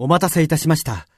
お待たせいたしました。